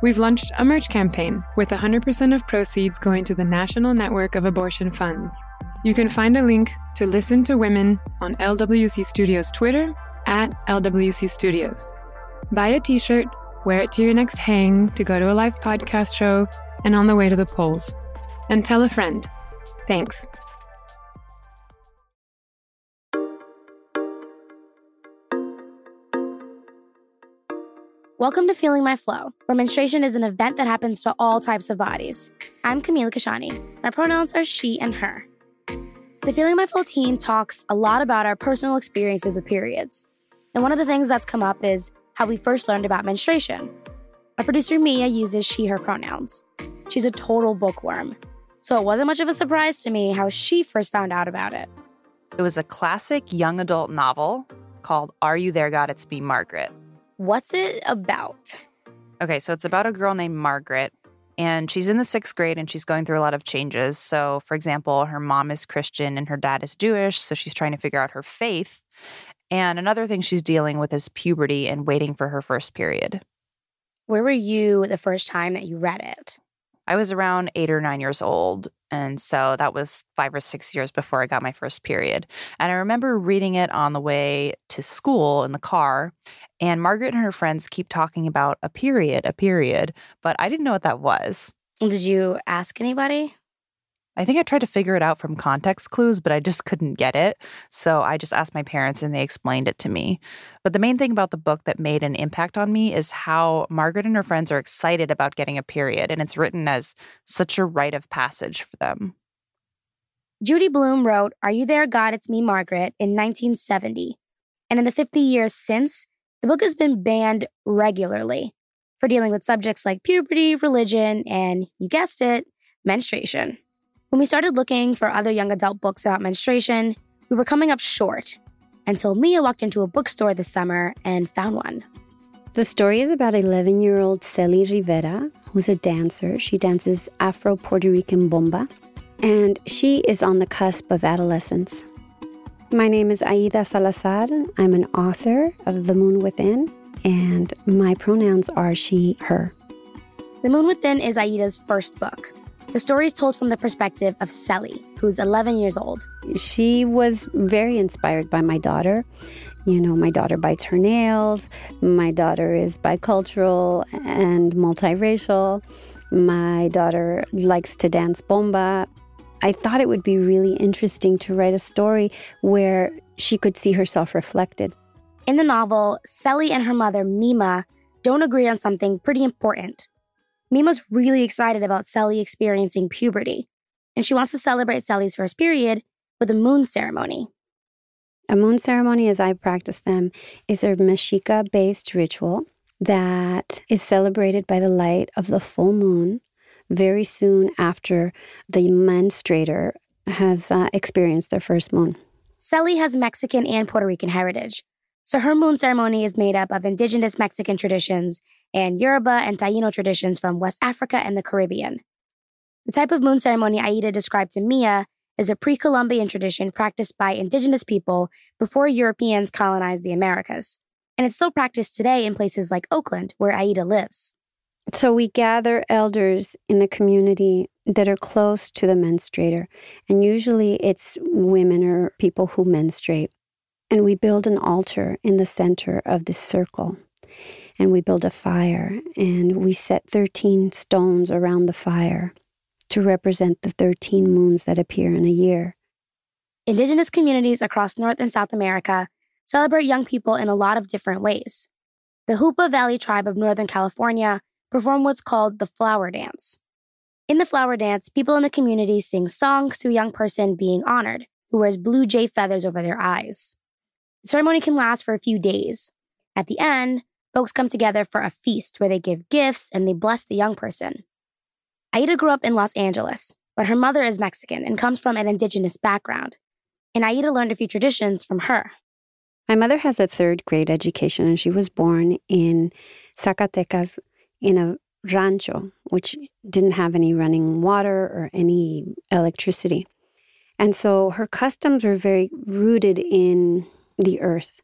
We've launched a merch campaign with 100% of proceeds going to the National Network of Abortion Funds. You can find a link to Listen to Women on LWC Studios Twitter at LWC Studios. Buy a t shirt, wear it to your next hang, to go to a live podcast show, and on the way to the polls. And tell a friend. Thanks. Welcome to Feeling My Flow, where menstruation is an event that happens to all types of bodies. I'm Camila Kashani. My pronouns are she and her. The Feeling My Flow team talks a lot about our personal experiences with periods. And one of the things that's come up is how we first learned about menstruation. My producer Mia uses she, her pronouns. She's a total bookworm. So it wasn't much of a surprise to me how she first found out about it. It was a classic young adult novel called Are You There, God? It's Me, Margaret. What's it about? Okay, so it's about a girl named Margaret, and she's in the sixth grade and she's going through a lot of changes. So, for example, her mom is Christian and her dad is Jewish, so she's trying to figure out her faith. And another thing she's dealing with is puberty and waiting for her first period. Where were you the first time that you read it? I was around eight or nine years old. And so that was five or six years before I got my first period. And I remember reading it on the way to school in the car. And Margaret and her friends keep talking about a period, a period, but I didn't know what that was. Did you ask anybody? I think I tried to figure it out from context clues, but I just couldn't get it. So I just asked my parents and they explained it to me. But the main thing about the book that made an impact on me is how Margaret and her friends are excited about getting a period, and it's written as such a rite of passage for them. Judy Blume wrote Are You There, God? It's Me, Margaret in 1970. And in the 50 years since, the book has been banned regularly for dealing with subjects like puberty, religion, and you guessed it, menstruation. When we started looking for other young adult books about menstruation, we were coming up short until Mia walked into a bookstore this summer and found one. The story is about 11 year old Celi Rivera, who's a dancer. She dances Afro Puerto Rican bomba, and she is on the cusp of adolescence. My name is Aida Salazar. I'm an author of The Moon Within, and my pronouns are she, her. The Moon Within is Aida's first book. The story is told from the perspective of Celi, who's 11 years old. She was very inspired by my daughter. You know, my daughter bites her nails. My daughter is bicultural and multiracial. My daughter likes to dance bomba. I thought it would be really interesting to write a story where she could see herself reflected. In the novel, Celi and her mother, Mima, don't agree on something pretty important Mima's really excited about Celi experiencing puberty, and she wants to celebrate Celi's first period with a moon ceremony. A moon ceremony, as I practice them, is a Mexica based ritual that is celebrated by the light of the full moon very soon after the menstruator has uh, experienced their first moon. Celi has Mexican and Puerto Rican heritage, so her moon ceremony is made up of indigenous Mexican traditions and Yoruba and Taino traditions from West Africa and the Caribbean. The type of moon ceremony Aida described to Mia is a pre Columbian tradition practiced by indigenous people before Europeans colonized the Americas. And it's still practiced today in places like Oakland, where Aida lives. So we gather elders in the community that are close to the menstruator. And usually it's women or people who menstruate. And we build an altar in the center of this circle and we build a fire and we set 13 stones around the fire to represent the 13 moons that appear in a year. Indigenous communities across North and South America celebrate young people in a lot of different ways. The Hoopa Valley tribe of Northern California perform what's called the flower dance. In the flower dance, people in the community sing songs to a young person being honored who wears blue jay feathers over their eyes. The ceremony can last for a few days. At the end, folks come together for a feast where they give gifts and they bless the young person. Aida grew up in Los Angeles, but her mother is Mexican and comes from an indigenous background. And Aida learned a few traditions from her. My mother has a third grade education, and she was born in Zacatecas in a rancho, which didn't have any running water or any electricity. And so her customs were very rooted in the earth.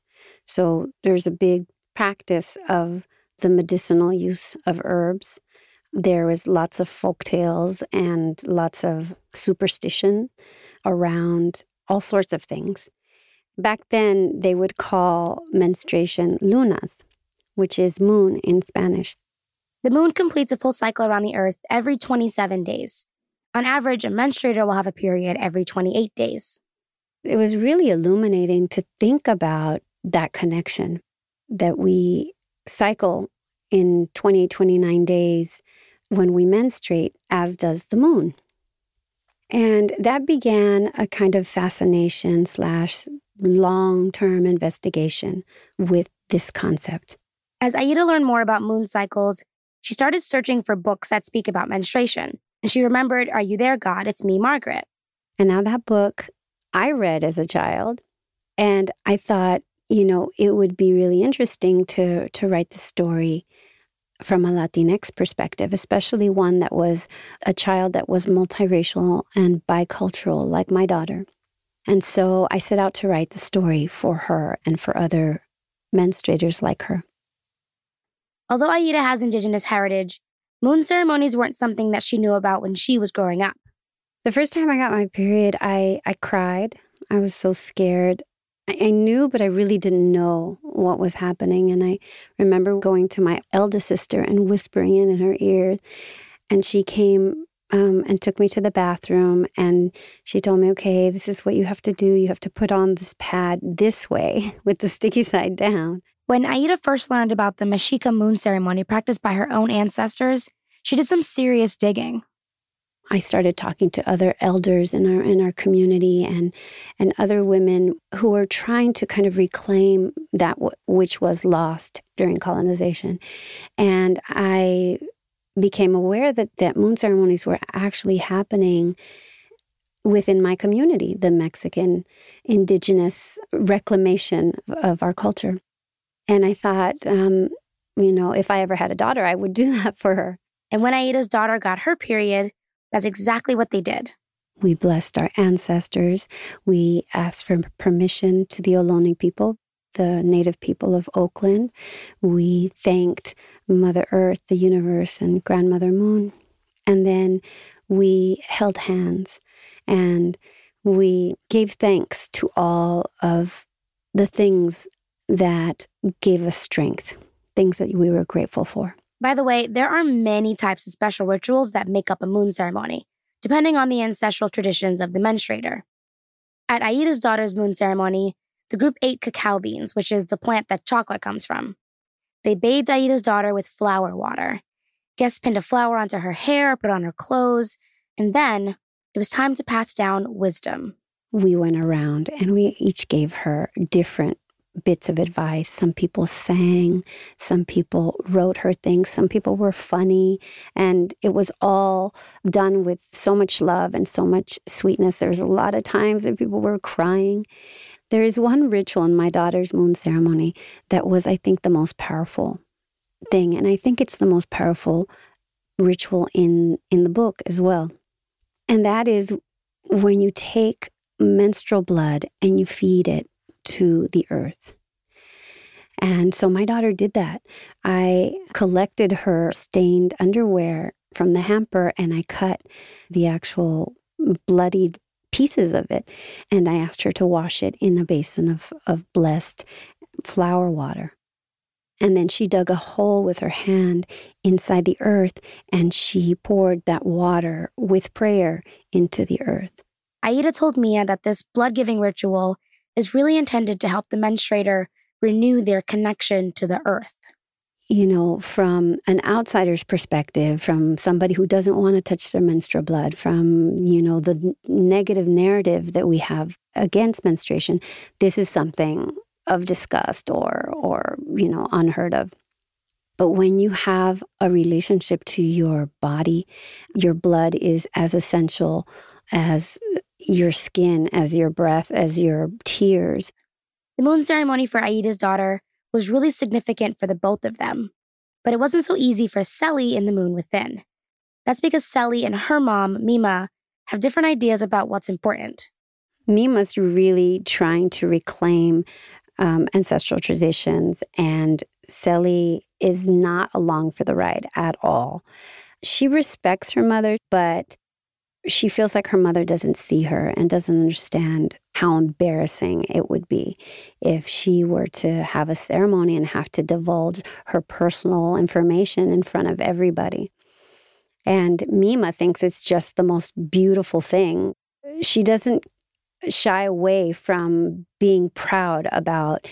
So there's a big practice of the medicinal use of herbs. There was lots of folk tales and lots of superstition around all sorts of things. Back then, they would call menstruation lunas, which is moon in Spanish. The moon completes a full cycle around the Earth every 27 days. On average, a menstruator will have a period every 28 days. It was really illuminating to think about that connection that we cycle in 20, 29 days when we menstruate, as does the moon. And that began a kind of fascination slash long term investigation with this concept. As Aida learned more about moon cycles, she started searching for books that speak about menstruation. And she remembered, Are You There, God? It's Me, Margaret. And now that book I read as a child, and I thought, you know, it would be really interesting to to write the story from a Latinx perspective, especially one that was a child that was multiracial and bicultural, like my daughter. And so I set out to write the story for her and for other menstruators like her. Although Aida has indigenous heritage, moon ceremonies weren't something that she knew about when she was growing up. The first time I got my period, I, I cried. I was so scared. I, knew, but I really didn't know what was happening. And I remember going to my eldest sister and whispering in, in her ear. And she came um, and took me to the bathroom. And she told me, okay, this is what you have to do. You have to put on this pad this way with the sticky side down. When Aida first learned about the Mexica moon ceremony practiced by her own ancestors, she did some serious digging. I started talking to other elders in our in our community and and other women who were trying to kind of reclaim that w- which was lost during colonization, and I became aware that that moon ceremonies were actually happening within my community, the Mexican indigenous reclamation of our culture, and I thought, um, you know, if I ever had a daughter, I would do that for her. And when Aida's daughter got her period, that's exactly what they did. We blessed our ancestors. We asked for permission to the Ohlone people, the native people of Oakland. We thanked Mother Earth, the universe, and Grandmother Moon. And then we held hands and we gave thanks to all of the things that gave us strength, things that we were grateful for. By the way, there are many types of special rituals that make up a moon ceremony, depending on the ancestral traditions of the menstruator. At Aida's daughter's moon ceremony, the group ate cacao beans, which is the plant that chocolate comes from. They bathed Aida's daughter with flower water. Guests pinned a flower onto her hair, put on her clothes, and then it was time to pass down wisdom. We went around and we each gave her different bits of advice. Some people sang, some people wrote her things, some people were funny, and it was all done with so much love and so much sweetness. There was a lot of times that people were crying. There is one ritual in my daughter's moon ceremony that was, I think, the most powerful thing, and I think it's the most powerful ritual in in the book as well. And that is when you take menstrual blood and you feed it to the earth. And so my daughter did that. I collected her stained underwear from the hamper and I cut the actual bloodied pieces of it. And I asked her to wash it in a basin of, of blessed flower water. And then she dug a hole with her hand inside the earth and she poured that water with prayer into the earth. Aida told Mia that this blood giving ritual is really intended to help the menstruator renew their connection to the earth. You know, from an outsider's perspective, from somebody who doesn't want to touch their menstrual blood, from, you know, the negative narrative that we have against menstruation, this is something of disgust or, or, you know, unheard of. But when you have a relationship to your body, your blood is as essential as your skin, as your breath, as your tears. The moon ceremony for Aida's daughter was really significant for the both of them. But it wasn't so easy for Celi in the moon within. That's because Celi and her mom, Mima, have different ideas about what's important. Mima's really trying to reclaim um, ancestral traditions, and Celi is not along for the ride at all. She respects her mother, but she feels like her mother doesn't see her and doesn't understand how embarrassing it would be if she were to have a ceremony and have to divulge her personal information in front of everybody. And Mima thinks it's just the most beautiful thing. She doesn't shy away from being proud about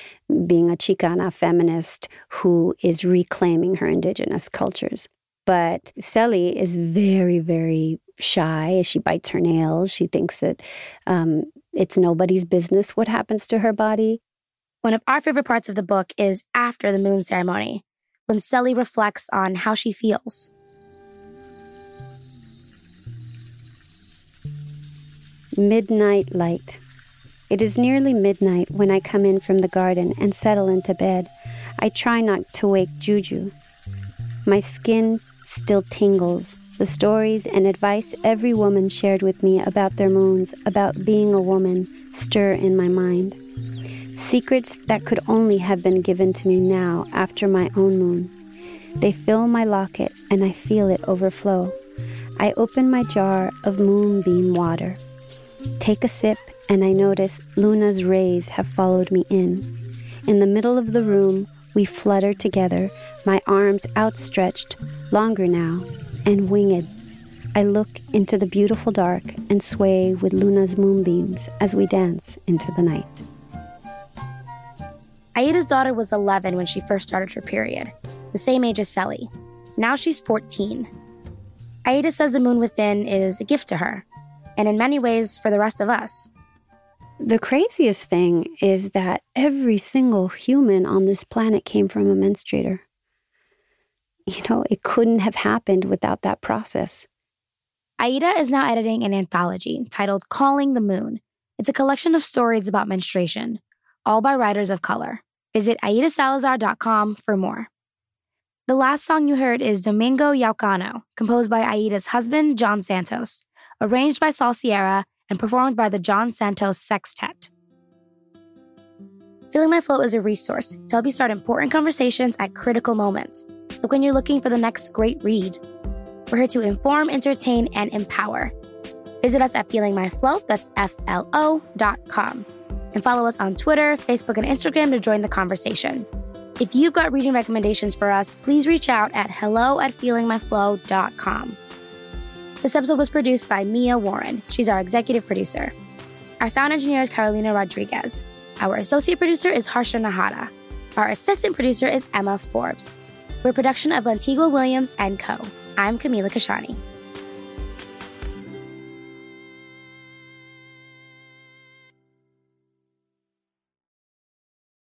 being a Chicana feminist who is reclaiming her indigenous cultures. But Celi is very, very shy. As she bites her nails. She thinks that um, it's nobody's business what happens to her body. One of our favorite parts of the book is after the moon ceremony, when Celi reflects on how she feels. Midnight light. It is nearly midnight when I come in from the garden and settle into bed. I try not to wake Juju. My skin still tingles. The stories and advice every woman shared with me about their moons, about being a woman, stir in my mind. Secrets that could only have been given to me now after my own moon. They fill my locket and I feel it overflow. I open my jar of moonbeam water. Take a sip, and I notice Luna's rays have followed me in. In the middle of the room, we flutter together, my arms outstretched, longer now, and winged. I look into the beautiful dark and sway with Luna's moonbeams as we dance into the night. Aida's daughter was 11 when she first started her period, the same age as Celi. Now she's 14. Aida says the moon within is a gift to her, and in many ways for the rest of us. The craziest thing is that every single human on this planet came from a menstruator. You know, it couldn't have happened without that process. Aida is now editing an anthology titled Calling the Moon. It's a collection of stories about menstruation, all by writers of color. Visit aidasalazar.com for more. The last song you heard is Domingo Yaucano, composed by Aida's husband, John Santos arranged by Sol Sierra and performed by the John Santos Sextet. Feeling My Flow is a resource to help you start important conversations at critical moments, like when you're looking for the next great read. We're here to inform, entertain, and empower. Visit us at Feeling My Flow, that's F L O dot com, and follow us on Twitter, Facebook, and Instagram to join the conversation. If you've got reading recommendations for us, please reach out at hello at feelingmyflow.com. This episode was produced by Mia Warren. She's our executive producer. Our sound engineer is Carolina Rodriguez. Our associate producer is Harsha Nahata. Our assistant producer is Emma Forbes. We're production of Lantigua Williams Co. I'm Camila Kashani.